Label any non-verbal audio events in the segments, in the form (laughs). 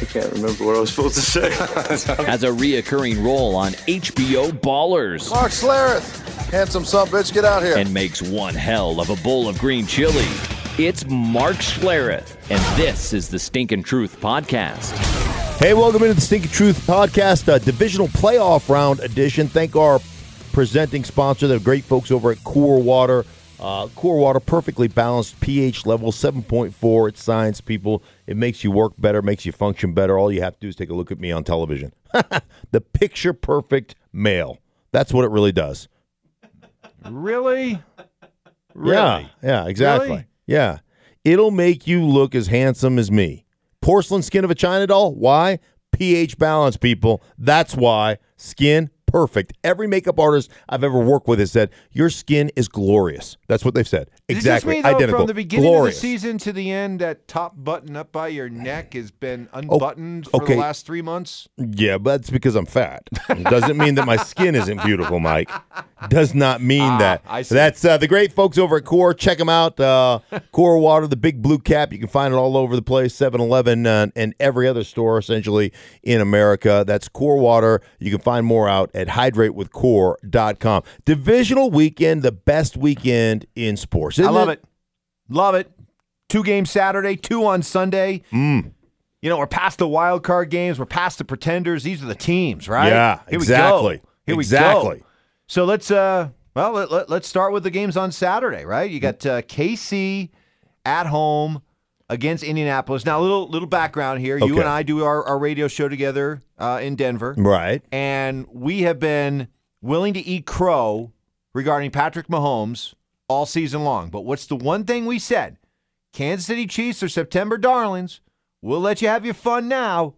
I can't remember what I was supposed to say. (laughs) has a reoccurring role on HBO Ballers, Mark Schlereth, handsome son bitch, get out here. and makes one hell of a bowl of green chili. It's Mark Schlereth, and this is the Stinkin' Truth podcast. Hey, welcome into the Stinky Truth podcast, uh, divisional playoff round edition. Thank our presenting sponsor, the great folks over at Core Water. Uh, Core Water, perfectly balanced pH level, 7.4. It's science, people. It makes you work better, makes you function better. All you have to do is take a look at me on television. (laughs) the picture perfect male. That's what it really does. Really? Yeah, yeah, exactly. Really? Yeah. It'll make you look as handsome as me. Porcelain skin of a China doll. Why? pH balance, people. That's why. Skin perfect. Every makeup artist I've ever worked with has said, Your skin is glorious. That's what they've said. Exactly. it just me, though, Identical. From the beginning glorious. of the season to the end, that top button up by your neck has been unbuttoned for Oh, okay. the last three months. Yeah, but that's because I'm fat. It doesn't mean that my skin isn't beautiful, Mike. Does not mean Ah, that. I see. That's uh, the great folks over at Core. Check them out. Uh, Core Water, the big blue cap. You can find it all over the place 7 Eleven uh, and every other store essentially in America. That's Core Water. You can find more out at hydratewithcore.com. Divisional weekend, the best weekend in sports. I isn't love it. Love it. Two games Saturday, two on Sunday. Mm. You know, we're past the wild card games. We're past the pretenders. These are the teams, right? Yeah, Here exactly. we go. Here Exactly. we go. So let's uh well let, let, us start with the games on Saturday, right? You got uh, KC at home against Indianapolis. Now, a little little background here. You and I do our, our radio show together uh, in Denver, Right. and we have been willing to eat crow regarding Patrick Mahomes all season long. But what's the one thing we said? Kansas City Chiefs are September darlings. We'll let you have your fun now,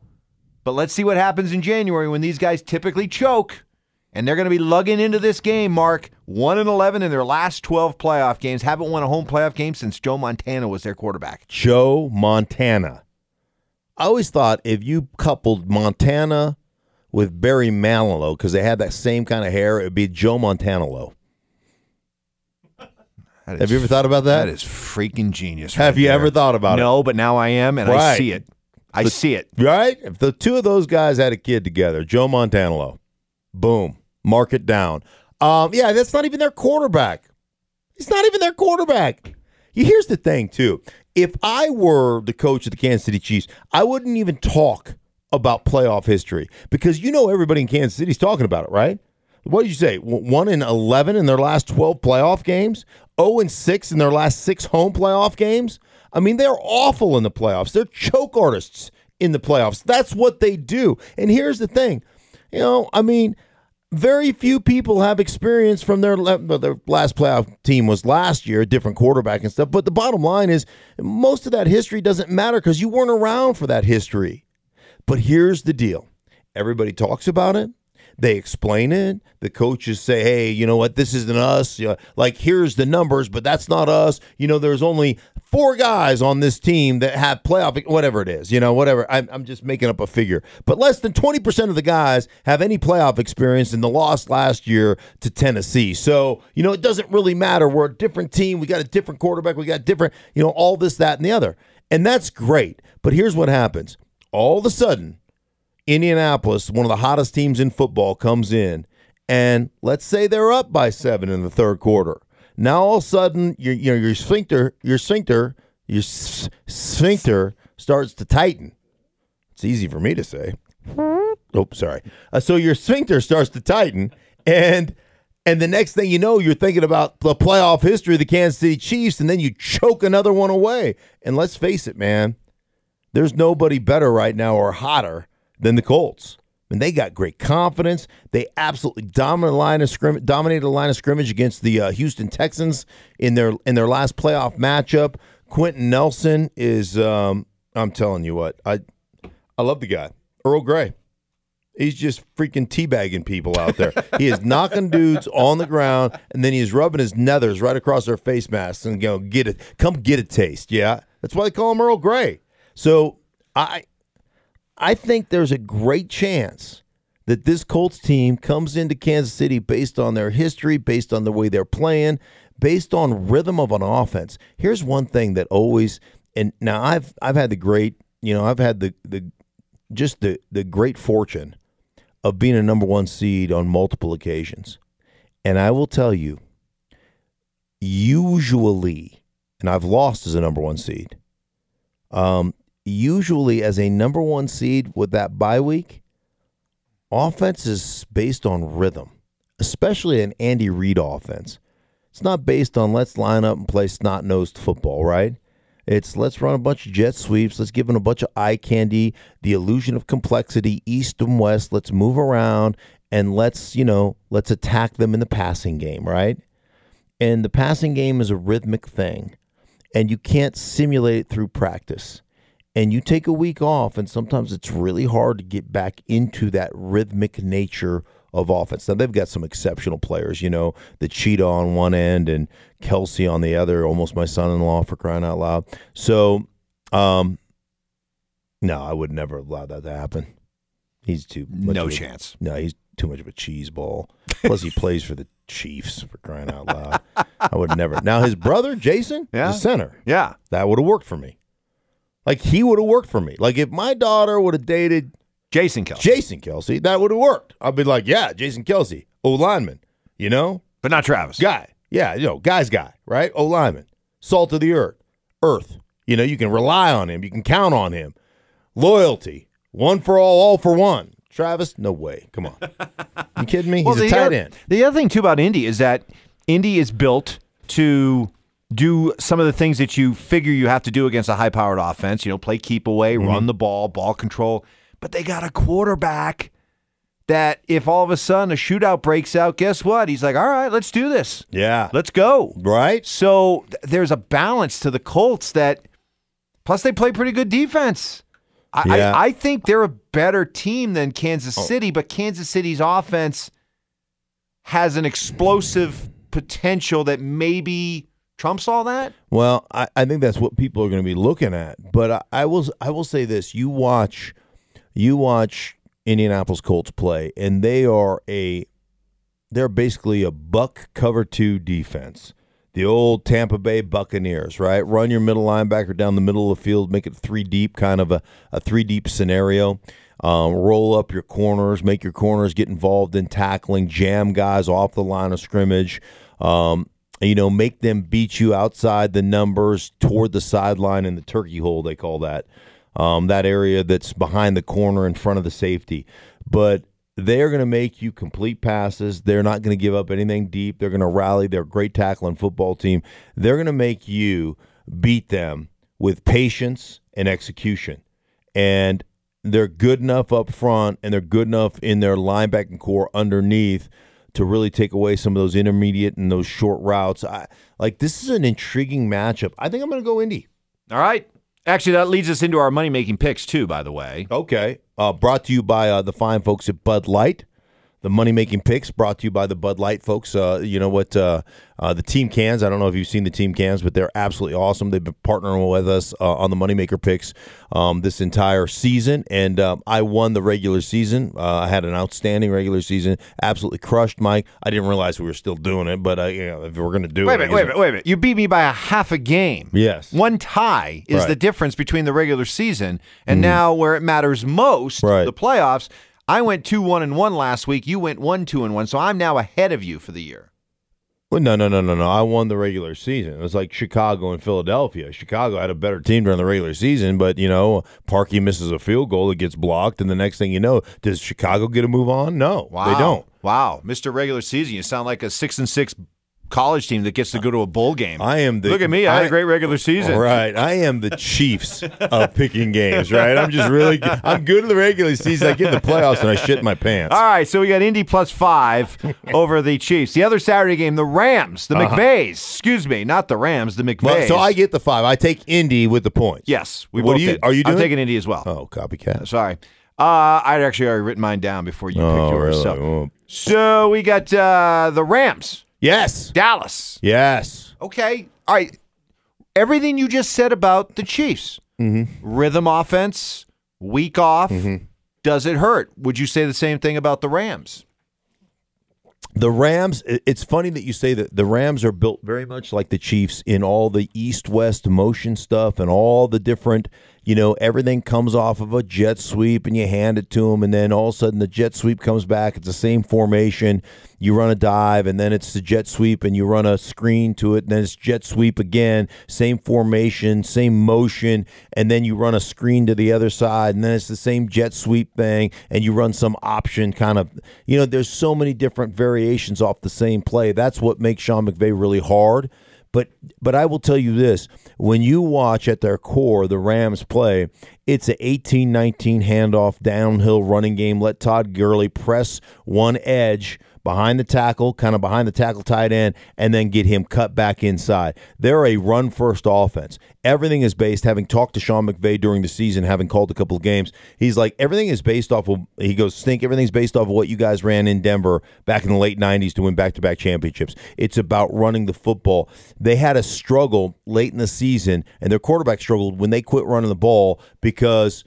but let's see what happens in January when these guys typically choke. And they're going to be lugging into this game, Mark, 1 and 11 in their last 12 playoff games. Haven't won a home playoff game since Joe Montana was their quarterback. Joe Montana. I always thought if you coupled Montana with Barry Manilow, because they had that same kind of hair, it would be Joe Montanalo. That Have is- you ever thought about that? That is freaking genius. Have right you there. ever thought about it? No, but now I am, and I Right. see it. I The- see it. it? Right? If the two of those guys had a kid together, Joe Montanalo, boom, mark it down. Um, yeah, that's not even their quarterback. He's not even their quarterback. You- Here's the thing, too. If I were the coach of the Kansas City Chiefs, I wouldn't even talk about playoff history because you know everybody in Kansas City's talking about it, right? What did you say? One in eleven in their last twelve playoff games. Zero and six in their last six home playoff games. I mean, they're awful in the playoffs. They're choke artists in the playoffs. That's what they do. And here's the thing, you know, I mean, very few people have experience from their well, their last playoff team was last year, different quarterback and stuff. But the bottom line is, most of that history doesn't matter because you weren't around for that history. But here's the deal everybody talks about it. They explain it. The coaches say, hey, you know what? This isn't us. You know, like, here's the numbers, but that's not us. You know, there's only four guys on this team that have playoff, whatever it is, you know, whatever. I'm, I'm just making up a figure. But less than 20% of the guys have any playoff experience in the loss last year to Tennessee. So, you know, it doesn't really matter. We're a different team. We got a different quarterback. We got different, you know, all this, that, and the other. And that's great. But here's what happens all of a sudden, Indianapolis, one of the hottest teams in football, comes in, and let's say they're up by seven in the third quarter. Now all of a sudden, your you know your sphincter, your sphincter, your sphincter starts to tighten. It's easy for me to say. Oh, sorry. Uh, so your sphincter starts to tighten, and and the next thing you know, you're thinking about the playoff history of the Kansas City Chiefs, and then you choke another one away. And let's face it, man, there's nobody better right now or hotter than the Colts. And they got great confidence. They absolutely dominated the line of scrimmage, dominated the line of scrimmage against the uh, Houston Texans in their in their last playoff matchup. Quenton Nelson is, um, I'm telling you what, I I love the guy, Earl Gray. He's just freaking teabagging people out there. he is (laughs) knocking dudes on the ground, and then he's rubbing his nethers right across their face masks and go get it. Come get a taste. Yeah, that's why they call him Earl Grey. So I, I think there's a great chance that this Colts team comes into Kansas City based on their history, based on the way they're playing, based on rhythm of an offense. Here's one thing that always and now I've I've had the great you know I've had the the just the the great fortune of being a number one seed on multiple occasions, and I will tell you, usually, and I've lost as a number one seed. Um, usually, as a number one seed with that bye week, offense is based on rhythm, especially an Andy Reid offense. It's not based on let's line up and play snot nosed football, right? It's let's run a bunch of jet sweeps. Let's give them a bunch of eye candy, the illusion of complexity, east and west. Let's move around and let's, you know, let's attack them in the passing game, right? And the passing game is a rhythmic thing, and you can't simulate it through practice. And you take a week off, and sometimes it's really hard to get back into that rhythmic nature of offense. Now they've got some exceptional players, you know, the Cheetah on one end and Kelce on the other, almost my son-in-law for crying out loud. So, um, no, I would never allow that to happen. He's too no a, chance. No, he's too much of a cheese ball. Plus, he plays for the Chiefs for crying out loud. I would never. Now his brother Jason, yeah. the center, yeah, that would have worked for me. Like he would have worked for me. Like if my daughter would have dated Jason Kelce, Jason Kelce, that would have worked. I'd be like, yeah, Jason Kelce, O lineman, you know? But not Travis. Guy. Yeah, you know, guy's guy, right? O lineman. Salt of the earth. Earth. You know, you can rely on him. You can count on him. Loyalty. One for all, all for one. Travis, no way. Come on. (laughs) you kidding me? Well, He's a tight other, end. The other thing too about Indy is that Indy is built to do some of the things that you figure you have to do against a high-powered offense. You know, play keep away, Mm-hmm. run the ball, ball control. But they got a quarterback that if all of a sudden a shootout breaks out, guess what? He's like, all right, let's do this. Yeah. Let's go. right? So th- there's a balance to the Colts that, plus they play pretty good defense. I, Yeah. I, I think they're a better team than Oh. Kansas City, but Kansas City's offense has an explosive potential that maybe trumps all that. Well, I, I think that's what people are going to be looking at. But I, I will I will say this: you watch, you watch Indianapolis Colts play, and they are a they're basically a buck cover two defense. The old Tampa Bay Buccaneers, right? Run your middle linebacker down the middle of the field, make it three deep, kind of a, a three deep scenario. Um, roll up your corners, make your corners get involved in tackling, jam guys off the line of scrimmage. Um, you know, make them beat you outside the numbers toward the sideline in the turkey hole, they call that. Um, that area that's behind the corner in front of the safety. But they're going to make you complete passes. They're not going to give up anything deep. They're going to rally. They're a great tackling football team. They're going to make you beat them with patience and execution. And they're good enough up front and they're good enough in their linebacking core underneath to really take away some of those intermediate and those short routes. I, like this is an intriguing matchup. I think I'm going to go Indy. All right. Actually, that leads us into our money making picks, too, by the way. Okay. Uh, brought to you by uh, the fine folks at Bud Light. The money making picks brought to you by the Bud Light folks. Uh, you know what? Uh, uh, the team cans. I don't know if you've seen the team cans, but they're absolutely awesome. They've been partnering with us uh, on the moneymaker picks um, this entire season, and um, I won the regular season. Uh, I had an outstanding regular season. Absolutely crushed, Mike. I didn't realize we were still doing it, but uh, you know, if we're going to do Wait it, minute, wait a minute, wait a minute. You beat me by a half a game. Yes. One tie is Right. the difference between the regular season and now where it matters most, Right. the playoffs. I went two one and one last week. You went one two and one, so I'm now ahead of you for the year. Well, no, no, no, no, no. I won the regular season. It was like Chicago and Philadelphia. Chicago had a better team during the regular season, but you know, Parkey misses a field goal, it gets blocked, and the next thing you know, does Chicago get a move on? No, Wow, they don't. Wow, Mr. Regular Season, you sound like a six and six college team that gets to go to a bowl game. I am the Look at me, I, had a great regular season. Right, I am the Chiefs of picking games. Right, I'm just really, I'm good in the regular season. I get in the playoffs and I shit my pants. All right, so we got Indy plus five (laughs) over the Chiefs. The other Saturday game, the Rams, the McVays. Excuse me, not the Rams, the McVays. Uh-huh. Well, so I get the five. I take Indy with the points. yes. We What both do you- did. are you I'm taking Indy as well. Oh, copycat. Sorry. Uh, I'd actually already written mine down before you picked Oh, yours. really? So, Oh. so we got uh, the Rams, Yes. Dallas. Yes. Okay. All right. Everything you just said about the Chiefs Mm-hmm. rhythm offense, week off, does it hurt? Would you say the same thing about the Rams? The Rams, it's funny that you say that the Rams are built very much like the Chiefs in all the east west motion stuff and all the different, you know, everything comes off of a jet sweep and you hand it to them. And then all of a sudden the jet sweep comes back. It's the same formation. You run a dive and then it's the jet sweep and you run a screen to it. And then it's jet sweep again, same formation, same motion. And then you run a screen to the other side. And then it's the same jet sweep thing. And you run some option kind of, you know, there's so many different variations off the same play. That's what makes Sean McVay really hard. But but I will tell you this: when you watch at their core the Rams play, it's a 18-19 handoff downhill running game. Let Todd Gurley press one edge behind the tackle, kind of behind the tackle tight end, and then get him cut back inside. They're a run first offense. Everything is based, having talked to Sean McVay during the season, having called a couple of games, he's like, everything is based off of, he goes, Stink, everything's based off of what you guys ran in Denver back in the late 90s to win back to back championships. It's about running the football. They had a struggle late in the season, and their quarterback struggled when they quit running the ball because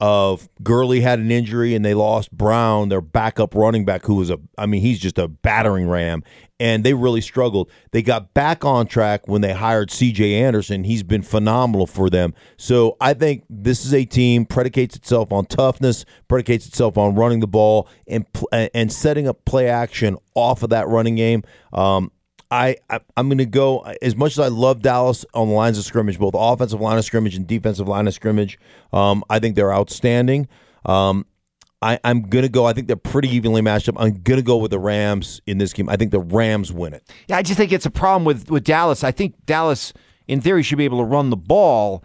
of Gurley had an injury and they lost Brown, their backup running back, who was a, I mean, he's just a battering ram. And they really struggled. They got back on track when they hired CJ Anderson. He's been phenomenal for them. So I think this is a team predicates itself on toughness, predicates itself on running the ball and and setting up play action off of that running game. Um, I, I I'm going to go as much as I love Dallas on the lines of scrimmage, both offensive line of scrimmage and defensive line of scrimmage. Um, I think they're outstanding. Um, I, I'm going to go. I think they're pretty evenly matched up. I'm going to go with the Rams in this game. I think the Rams win it. Yeah, I just think it's a problem with with Dallas. I think Dallas, in theory, should be able to run the ball,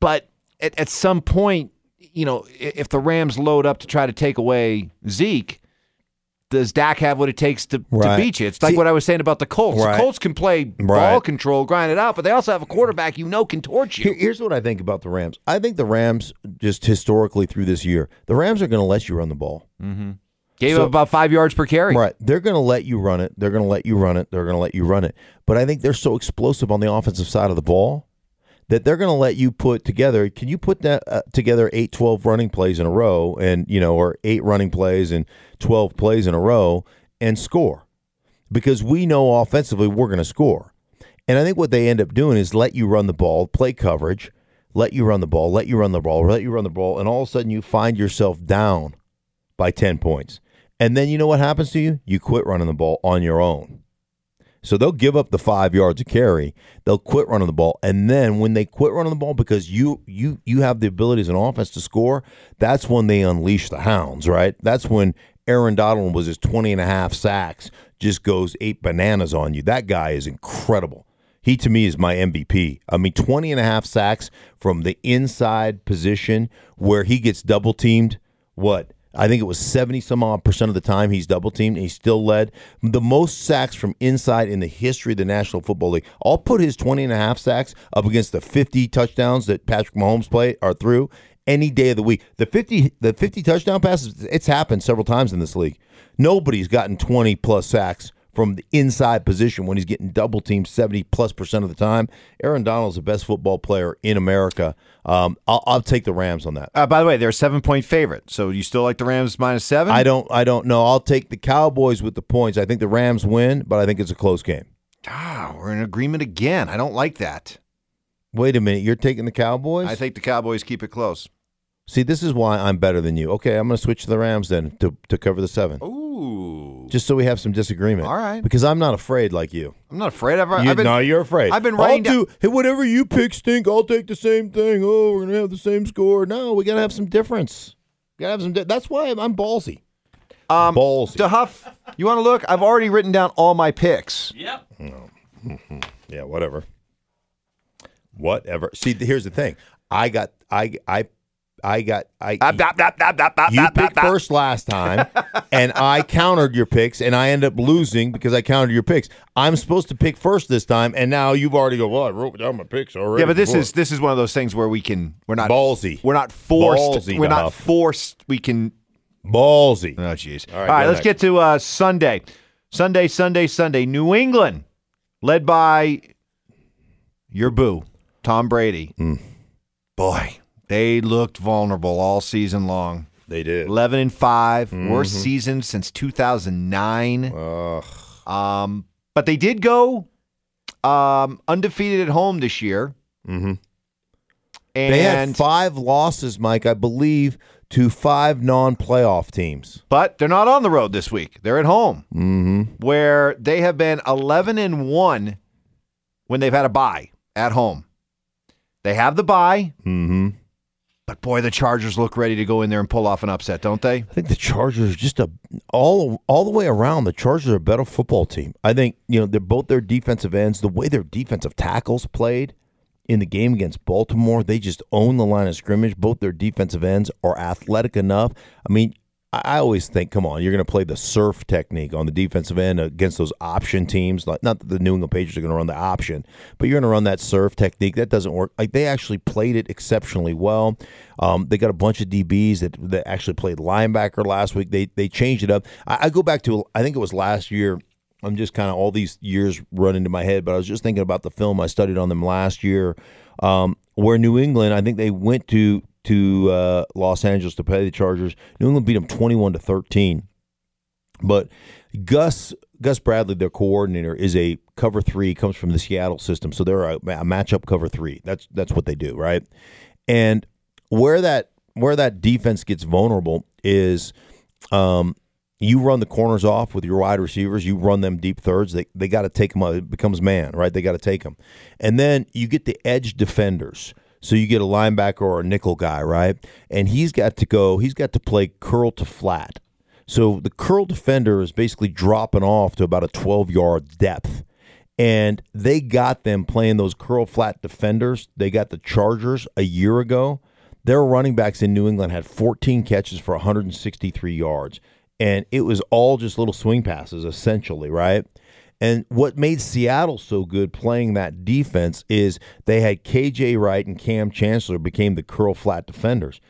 but at, at some point, you know, if the Rams load up to try to take away Zeke, does Dak have what it takes to, to beat you? It's like See- what I was saying about the Colts. Right. The Colts can play ball Right. control, grind it out, but they also have a quarterback you know can torch you. Here- here's what I think about the Rams. I think the Rams, just historically through this year, the Rams are going to let you run the ball. Mm-hmm. Gave So- up about five yards per carry. Right. They're going to let you run it. They're going to let you run it. They're going to let you run it. But I think they're so explosive on the offensive side of the ball that they're going to let you put together. Can you put that uh, together 8 12 running plays in a row and, you know, or 8 running plays and 12 plays in a row and score? Because we know offensively we're going to score. And I think what they end up doing is let you run the ball, play coverage, let you run the ball, let you run the ball, let you run the ball, and all of a sudden you find yourself down by 10 points. And then you know what happens to you? You quit running the ball on your own. So they'll give up the five yards of carry. They'll quit running the ball, and then when they quit running the ball because you you you have the ability as an offense to score, that's when they unleash the hounds, right? That's when Aaron Donald was his 20 and a half sacks, just goes eight bananas on you. That guy is incredible. He to me is my MVP. I mean, 20 and a half sacks from the inside position where he gets double teamed. What? I think it was 70 some odd percent of the time he's double teamed he still led the most sacks from inside in the history of the National Football League. I'll put his 20 and a half sacks up against the 50 touchdowns that Patrick Mahomes play are through any day of the week. The 50 the 50 touchdown passes it's happened several times in this league. Nobody's gotten 20 plus sacks from the inside position when he's getting double teamed 70 plus percent of the time. Aaron Donald's the best football player in America. Um, I'll, I'll take the Rams on that. Uh, by the way, they're a seven point favorite. So you still like the Rams minus seven? I don't. I don't know. I'll take the Cowboys with the points. I think the Rams win, but I think it's a close game. Ah, we're in agreement again. I don't like that. Wait a minute. You're taking the Cowboys? I think the Cowboys keep it close. See, this is why I'm better than you. Okay, I'm going to switch to the Rams then to, to cover the seven, Ooh. Just so we have some disagreement. All right. Because I'm not afraid like you. I'm not afraid. I've, you I've been, no, you're afraid. I've been writing. I'll writing do hey, whatever you pick. Stink. I'll take the same thing. Oh, we're gonna have the same score. No, we gotta have some difference. We gotta have some. Di- That's why I'm, I'm ballsy. Um, Ballsy. To Huff, you want to look? I've already written down all my picks. Yep. (laughs) Yeah, whatever. Whatever. See, here's the thing. I got I I I got I Bop, bop, bop, bop, bop, bop, you bop, picked bop, first last time, (laughs) and I countered your picks, and I end up losing because I countered your picks. I'm supposed to pick first this time, and now you've already go. Well, I wrote down my picks already. Yeah, but this before." is this is one of those things where we can we're not Ballsy. We're not forced. Ballsy, we're not forced. We can. ballsy. Oh, jeez. All All right, right, let's next. get to uh, Sunday. Sunday, Sunday, Sunday. New England, led by your boo, Tom Brady. Hmm. Boy, they looked vulnerable all season long. They did. 11 and 5, Mm-hmm. worst season since 2009. Um, but they did go um, undefeated at home this year. Mhm. And They had five losses, Mike, I believe, to five non-playoff teams. but they're not on the road this week. They're at home, Mm-hmm. where they have been 11 and 1 when they've had a bye at home. They have the bye, Mm-hmm. But boy, the Chargers look ready to go in there and pull off an upset, don't they? I think the Chargers just a all all the way around. The Chargers are a better football team. I think you know they're both their defensive ends. The way their defensive tackles played in the game against Baltimore, they just own the line of scrimmage. Both their defensive ends are athletic enough. I mean, I, always think, come on, you're going to play the surf technique on the defensive end against those option teams. Not that the New England Patriots are going to run the option, but you're going to run that surf technique. That doesn't work. Like they actually played it exceptionally well. Um, they got a bunch of DBs that, that actually played linebacker last week. They they changed it up. I, I go back to I think it was last year. I'm just kind of all these years run into my head, but I was just thinking about the film I studied on them last year, um, where New England. I think they went to to uh, Los Angeles to play the Chargers. New England beat them 21 to 13. But Gus Gus Bradley, their coordinator, is a cover three. Comes from the Seattle system, so they're a, a matchup cover three. That's that's what they do, right? And where that where that defense gets vulnerable is, um, you run the corners off with your wide receivers. You run them deep thirds. They they got to take them. It becomes man, right? They got to take them, and then you get the edge defenders. So you get a linebacker or a nickel guy, right? And he's got to go. He's got to play curl to flat. So the curl defender is basically dropping off to about a 12 yard depth. And they got them playing those curl flat defenders. They got the Chargers a year ago. Their running backs in New England had 14 catches for 163 yards. And it was all just little swing passes, essentially, right? And what made Seattle so good playing that defense is they had KJ Wright and Kam Chancellor became the curl flat defenders.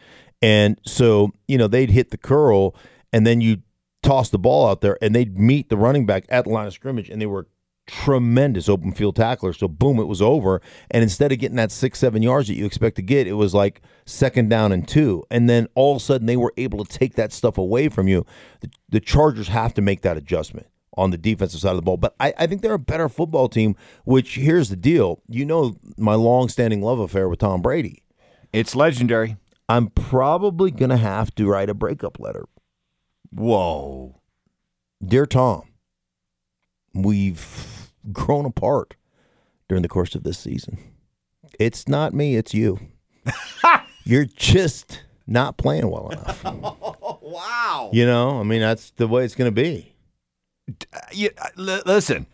And so, you know, they'd hit the curl and then you toss the ball out there and they'd meet the running back at the line of scrimmage and they were tremendous open field tacklers. So boom, it was over. And instead of getting that six, seven yards that you expect to get, it was like second down and two. And then all of a sudden they were able to take that stuff away from you. The, the Chargers have to make that adjustment on the defensive side of the ball. But I, I think they're a better football team, which here's the deal. You know my long standing love affair with Tom Brady. It's legendary. I'm probably gonna have to write a breakup letter. Whoa. Dear Tom, we've grown apart during the course of this season. It's not me, it's you. (laughs) You're just not playing well enough. (laughs) Wow. You know, I mean, that's the way it's going to be. You, uh, listen,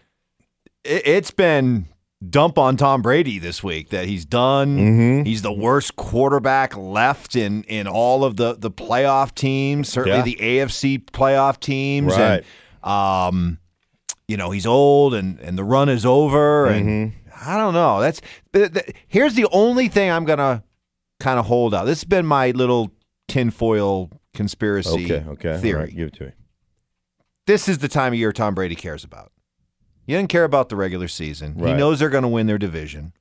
it, it's been dump on Tom Brady this week that he's done. Mm-hmm. He's the worst quarterback left in in all of the the playoff teams, certainly Yeah. the AFC playoff teams. Right. And, um, you know, he's old and and the run is over. And Mm-hmm. I don't know. That's th- th- here's the only thing I'm gonna kind of hold out. This has been my little tinfoil conspiracy Okay, okay. theory right, give it to me. This is the time of year Tom Brady cares about. He doesn't care about the regular season. He knows they're going to win their division.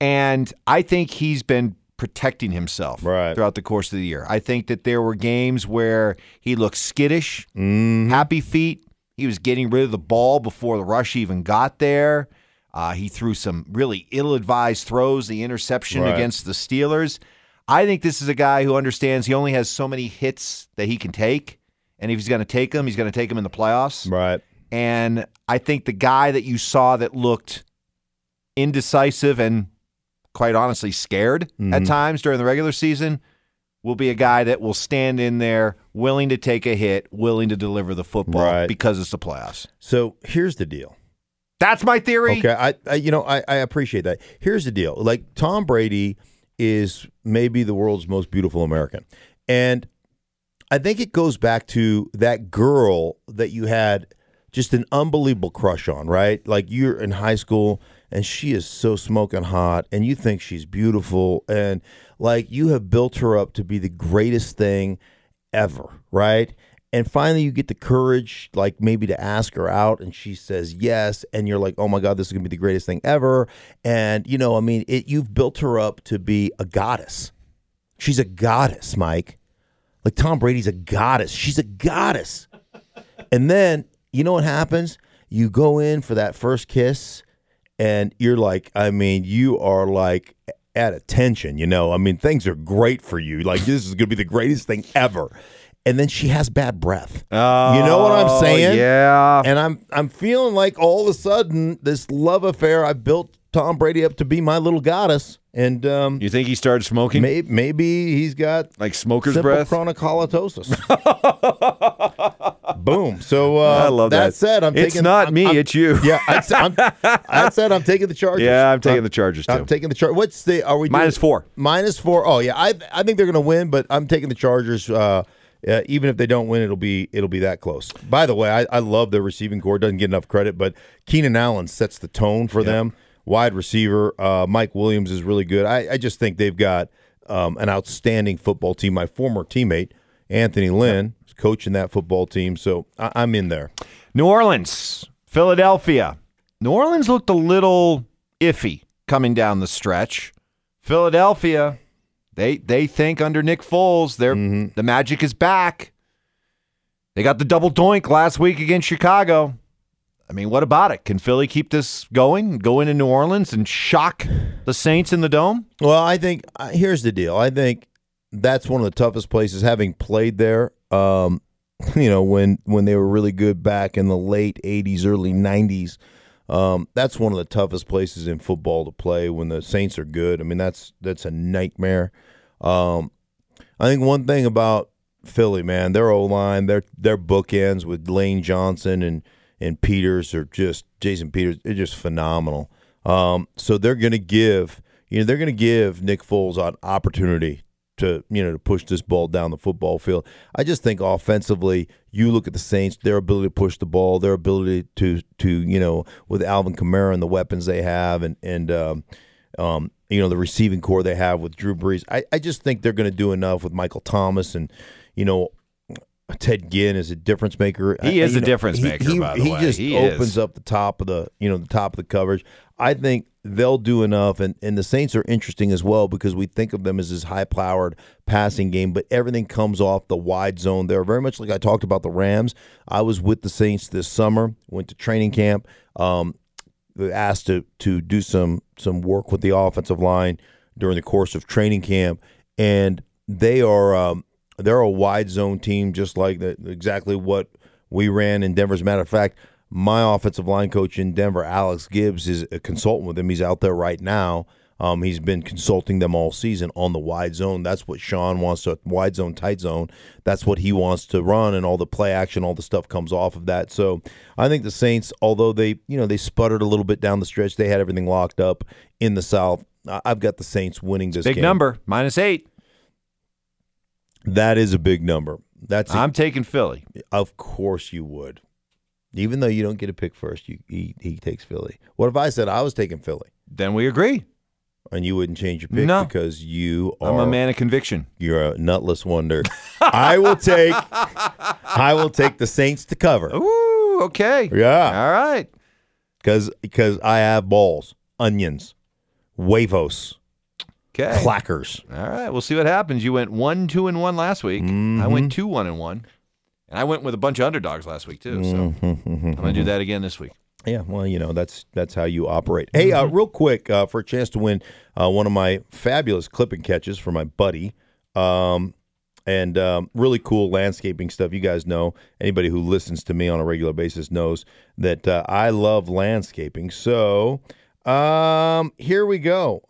And I think he's been protecting himself Right. throughout the course of the year. I think that there were games where he looked skittish, Mm-hmm. happy feet. He was getting rid of the ball before the rush even got there. Uh, he threw some really ill advised throws, the interception Right. against the Steelers. I think this is a guy who understands he only has so many hits that he can take. And if he's going to take them, he's going to take them in the playoffs. Right. And I think the guy that you saw that looked indecisive and quite honestly scared Mm-hmm. at times during the regular season will be a guy that will stand in there willing to take a hit, willing to deliver the football Right. because it's the playoffs. So here's the deal. That's my theory. Okay, I, I you know I, I appreciate that. Here's the deal: like Tom Brady is maybe the world's most beautiful American. And I think it goes back to that girl that you had just an unbelievable crush on, right? Like you're in high school and she is so smoking hot and you think she's beautiful and like you have built her up to be the greatest thing ever, right? And finally you get the courage like maybe to ask her out and she says yes and you're like, "Oh my god, this is going to be the greatest thing ever." And you know, I mean, it you've built her up to be a goddess. She's a goddess, Mike. Like Tom Brady's a goddess. She's a goddess. And then you know what happens? You go in for that first kiss, and you're like, I mean, you are like at attention. You know, I mean, things are great for you. Like this is going to be the greatest thing ever. And then she has bad breath. you know what I'm oh, saying? Oh, Yeah. And I'm I'm feeling like all of a sudden this love affair I built Tom Brady up to be my little goddess, and um, You think he started smoking may, maybe he's got like smoker's breath? chronic halitosis. (laughs) Boom. So uh, I love that. That said, I'm It's taking. not I'm- me, I'm- it's you. Yeah, I, am I said I'm taking the Chargers. Yeah, I'm taking the Chargers, too. I'm taking the Chargers. What's the? Are we doing- Minus four. Minus four. Oh yeah, I I think they're going to win, but I'm taking the Chargers. Uh, uh, even if they don't win, it'll be it'll be that close. By the way, I, I love their receiving core. Doesn't get enough credit, but Keenan Allen sets the tone for them. Wide receiver, uh, Mike Williams is really good. I, I just think they've got um, an outstanding football team. My former teammate Anthony Lynn is coaching that football team, so I, I'm in there. New Orleans, Philadelphia. New Orleans looked a little iffy coming down the stretch. Philadelphia, they they think under Nick Foles, they're, Mm-hmm. the magic is back. They got the double doink last week against Chicago. I mean, what about it? Can Philly keep this going? Go into New Orleans and shock the Saints in the dome? Well, I think uh, here's the deal. I think that's one of the toughest places. Having played there, um, (laughs) you know, when when they were really good back in the late '80s, early '90s, um, that's one of the toughest places in football to play. When the Saints are good, I mean, that's that's a nightmare. Um, I think one thing about Philly, man, their O line, their their bookends with Lane Johnson and and Peters are just Jason Peters. They're just phenomenal. Um, so they're going to give you know they're going to give Nick Foles an opportunity to you know to push this ball down the football field. I just think offensively, you look at the Saints, their ability to push the ball, their ability to to you know with Alvin Kamara and the weapons they have, and and um, um, you know the receiving core they have with Drew Brees. I, I just think they're going to do enough with Michael Thomas and you know Ted Ginn is a difference maker. He is you a difference maker, He, by the he way. just He is. opens up the top of the you know the top of the coverage. I think they'll do enough, and and the Saints are interesting as well because we think of them as this high powered passing game, but everything comes off the wide zone. They're very much like I talked about the Rams. I was with the Saints this summer, went to training camp. Um, asked to to do some some work with the offensive line during the course of training camp, and they are um, they're a wide zone team, just like the, exactly what we ran in Denver. As a matter of fact, my offensive line coach in Denver, Alex Gibbs, is a consultant with him. He's out there right now. Um, he's been consulting them all season on the wide zone. That's what Sean wants to wide zone, tight zone. That's what he wants to run, and all the play action, all the stuff comes off of that. So I think the Saints, although they you know they sputtered a little bit down the stretch, they had everything locked up in the South. I've got the Saints winning this Big game. number, minus eight. That is a big number. That's I'm taking Philly. of course you would. Even though you don't get a pick first, you he, he takes Philly. What if I said I was taking Philly Then we agree. and you wouldn't change your pick No. because you are I'm a man of conviction. you're a nutless wonder. (laughs) I will take I will take the Saints to cover Ooh, okay. Yeah. All right. because because I have balls, onions, huevos, Okay. clackers. All right. We'll see what happens. You went one, two, and one last week. I Mm-hmm. went two, one, and one. And I went with a bunch of underdogs last week too. So Mm-hmm, I'm to do that again this week. Yeah, well, you know that's that's how you operate. Hey, uh, real quick, uh, for a chance to win uh, one of my fabulous clipping catches for my buddy, um, and um, really cool landscaping stuff. You guys know anybody who listens to me on a regular basis knows that uh, I love landscaping. So um, here we go.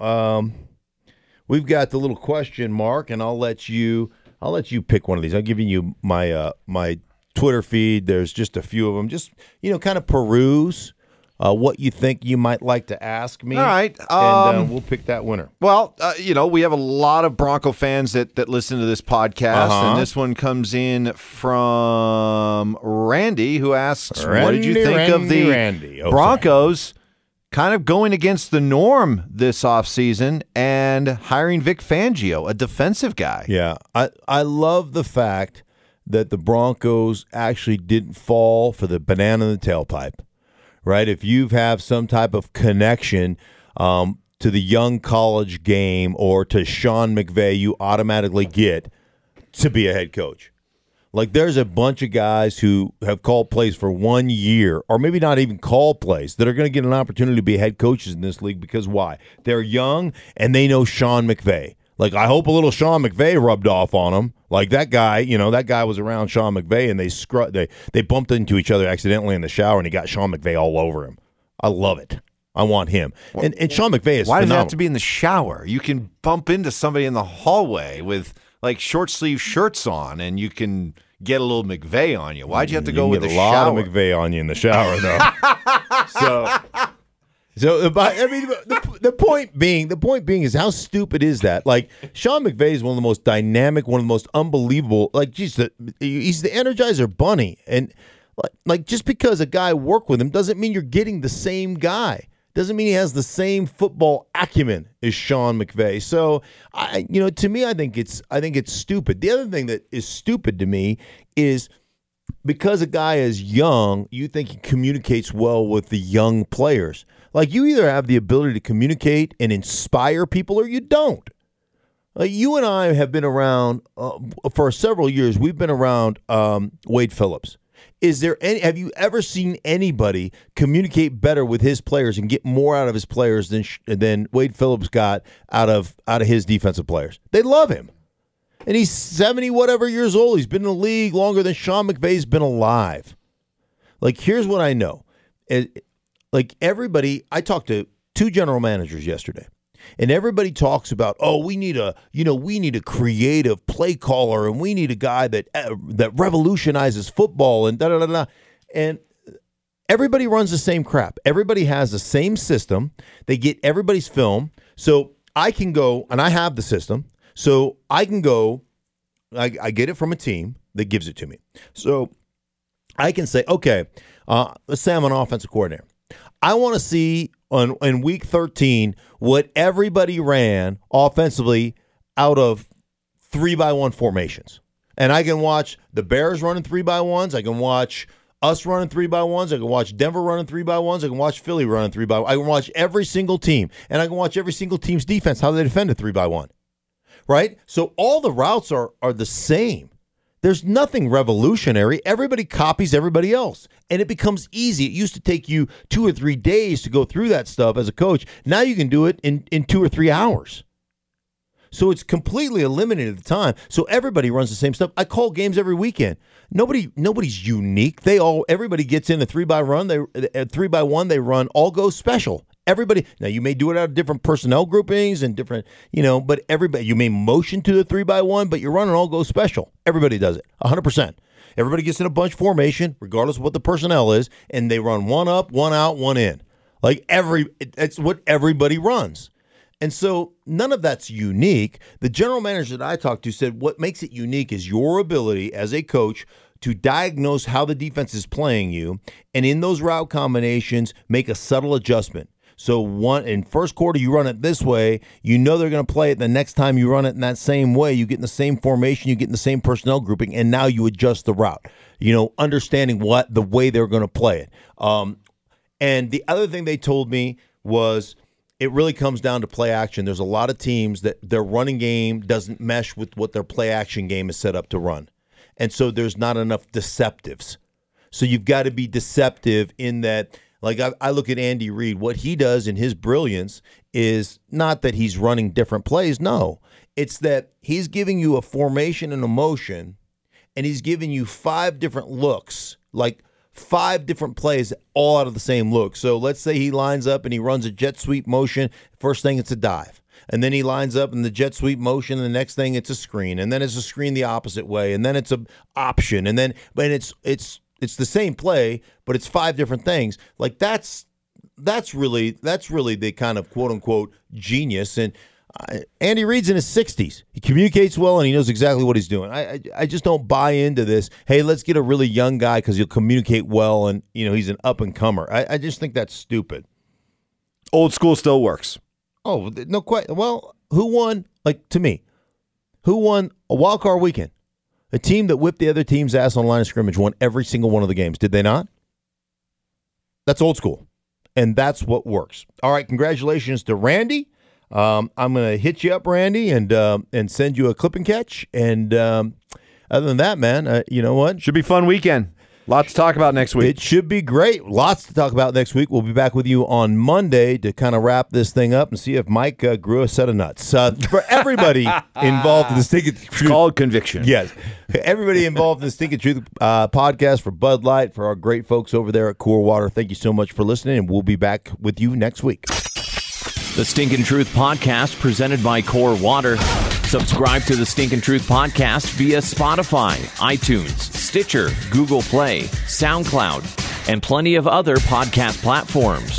Um, we've got the little question mark, and I'll let you. I'll let you pick one of these. I'm giving you my uh, my Twitter feed. There's just a few of them. Just you know, kind of peruse uh, what you think you might like to ask me. All right, and uh, um, we'll pick that winner. Well, uh, you know, we have a lot of Bronco fans that, that listen to this podcast, Uh-huh. and this one comes in from Randy, who asks, "What did you Randy, think of the Randy. Oh, Broncos kind of going against the norm this offseason and hiring Vic Fangio, a defensive guy?" Yeah, I I love the fact that the Broncos actually didn't fall for the banana in the tailpipe. Right? If you have some type of connection um, to the young college game or to Sean McVay, you automatically get to be a head coach. Like there's a bunch of guys who have called plays for one year, or maybe not even call plays, that are going to get an opportunity to be head coaches in this league because why? They're young and they know Sean McVay. Like I hope a little Sean McVay rubbed off on them. Like that guy, you know, that guy was around Sean McVay and they scru- they they bumped into each other accidentally in the shower and he got Sean McVay all over him. I love it. I want him. And and Sean McVay is Why does it have to be in the shower? You can bump into somebody in the hallway with like short sleeve shirts on, and you can get a little McVay on you. Why'd you have to You go with a lot shower? of McVay on you in the shower, though. (laughs) so, so uh, but, I mean, the, the point being, the point being is how stupid is that? Like Sean McVay is one of the most dynamic, one of the most unbelievable. Like, geez, the, he's the Energizer Bunny, and like, like just because a guy worked with him doesn't mean you're getting the same guy. Doesn't mean he has the same football acumen as Sean McVay. So, I, you know, to me, I think it's, I think it's stupid. The other thing that is stupid to me is because a guy is young, you think he communicates well with the young players. Like you either have the ability to communicate and inspire people or you don't. Like you and I have been around uh, for several years. We've been around um, Wade Phillips. Is there any? Have you ever seen anybody communicate better with his players and get more out of his players than than Wade Phillips got out of out of his defensive players? They love him and he's 70 whatever years old. He's been in the league longer than Sean McVay's been alive. Like, here's what I know. Like, everybody, I talked to two general managers yesterday, and everybody talks about, oh, we need a, you know, we need a creative play caller, and we need a guy that uh, that revolutionizes football, and da da da da. And everybody runs the same crap. Everybody has the same system. They get everybody's film. So I can go, and I have the system. So I can go, I, I get it from a team that gives it to me. So I can say, okay, uh, let's say I'm an offensive coordinator. I want to see on in week 13 what everybody ran offensively out of three by one formations. And I can watch the Bears running three by ones. I can watch us running three by ones. I can watch Denver running three by ones. I can watch Philly running three by. one. I can watch every single team, and I can watch every single team's defense how they defend a three by one. Right. So all the routes are are the same. There's nothing revolutionary. Everybody copies everybody else, and it becomes easy. It used to take you two or three days to go through that stuff as a coach. Now you can do it in in two or three hours. So it's completely eliminated the time. So everybody runs the same stuff. I call games every weekend. Nobody, nobody's unique. They all, everybody gets in a three by run. They at three by one. They run all go special. Everybody. Now you may do it out of different personnel groupings and different, you know, but everybody. You may motion to the three by one, but you're running all go special. Everybody does it. hundred percent. Everybody gets in a bunch formation, regardless of what the personnel is, and they run one up, one out, one in. Like every, it's what everybody runs. And so none of that's unique. The general manager that I talked to said what makes it unique is your ability as a coach to diagnose how the defense is playing you and in those route combinations make a subtle adjustment. So one in first quarter you run it this way, you know they're going to play it the next time you run it in that same way, you get in the same formation, you get in the same personnel grouping and now you adjust the route. You know, understanding what the way they're going to play it. Um, and the other thing they told me was it really comes down to play action. There's a lot of teams that their running game doesn't mesh with what their play action game is set up to run. And so there's not enough deceptives. So you've got to be deceptive in that. Like I, I look at Andy Reid, what he does in his brilliance is not that he's running different plays. No, it's that he's giving you a formation and a motion, and he's giving you five different looks, like five different plays all out of the same look. So let's say he lines up and he runs a jet sweep motion. First thing, it's a dive. And then he lines up in the jet sweep motion. And the next thing, it's a screen. And then it's a screen the opposite way. And then it's a option. And then, but it's it's it's the same play, but it's five different things. Like that's that's really that's really the kind of quote unquote genius. And uh, Andy Reid's in his sixties. He communicates well and he knows exactly what he's doing. I, I I just don't buy into this. Hey, let's get a really young guy because he'll communicate well and you know he's an up and comer. I, I just think that's stupid. Old school still works. Oh no, quite. Well, who won? Like to me, who won a wild card weekend? A team that whipped the other team's ass on the line of scrimmage won every single one of the games. Did they not? That's old school, and that's what works. All right, congratulations to Randy. Um, I'm going to hit you up, Randy, and uh, and send you a clip and catch. And um, other than that, man, uh, you know what? Should be fun weekend. Lots to talk about next week. It should be great. Lots to talk about next week. We'll be back with you on Monday to kind of wrap this thing up and see if Mike uh, grew a set of nuts. Uh, for everybody (laughs) involved in the Stinking Truth. Called conviction. Yes. Everybody involved in the Stinking Truth uh, podcast for Bud Light, for our great folks over there at Core Water. Thank you so much for listening, and we'll be back with you next week. The Stinkin' Truth Podcast, presented by Core Water. Subscribe to the Stinkin' Truth Podcast via Spotify, iTunes, Stitcher, Google Play, SoundCloud, and plenty of other podcast platforms.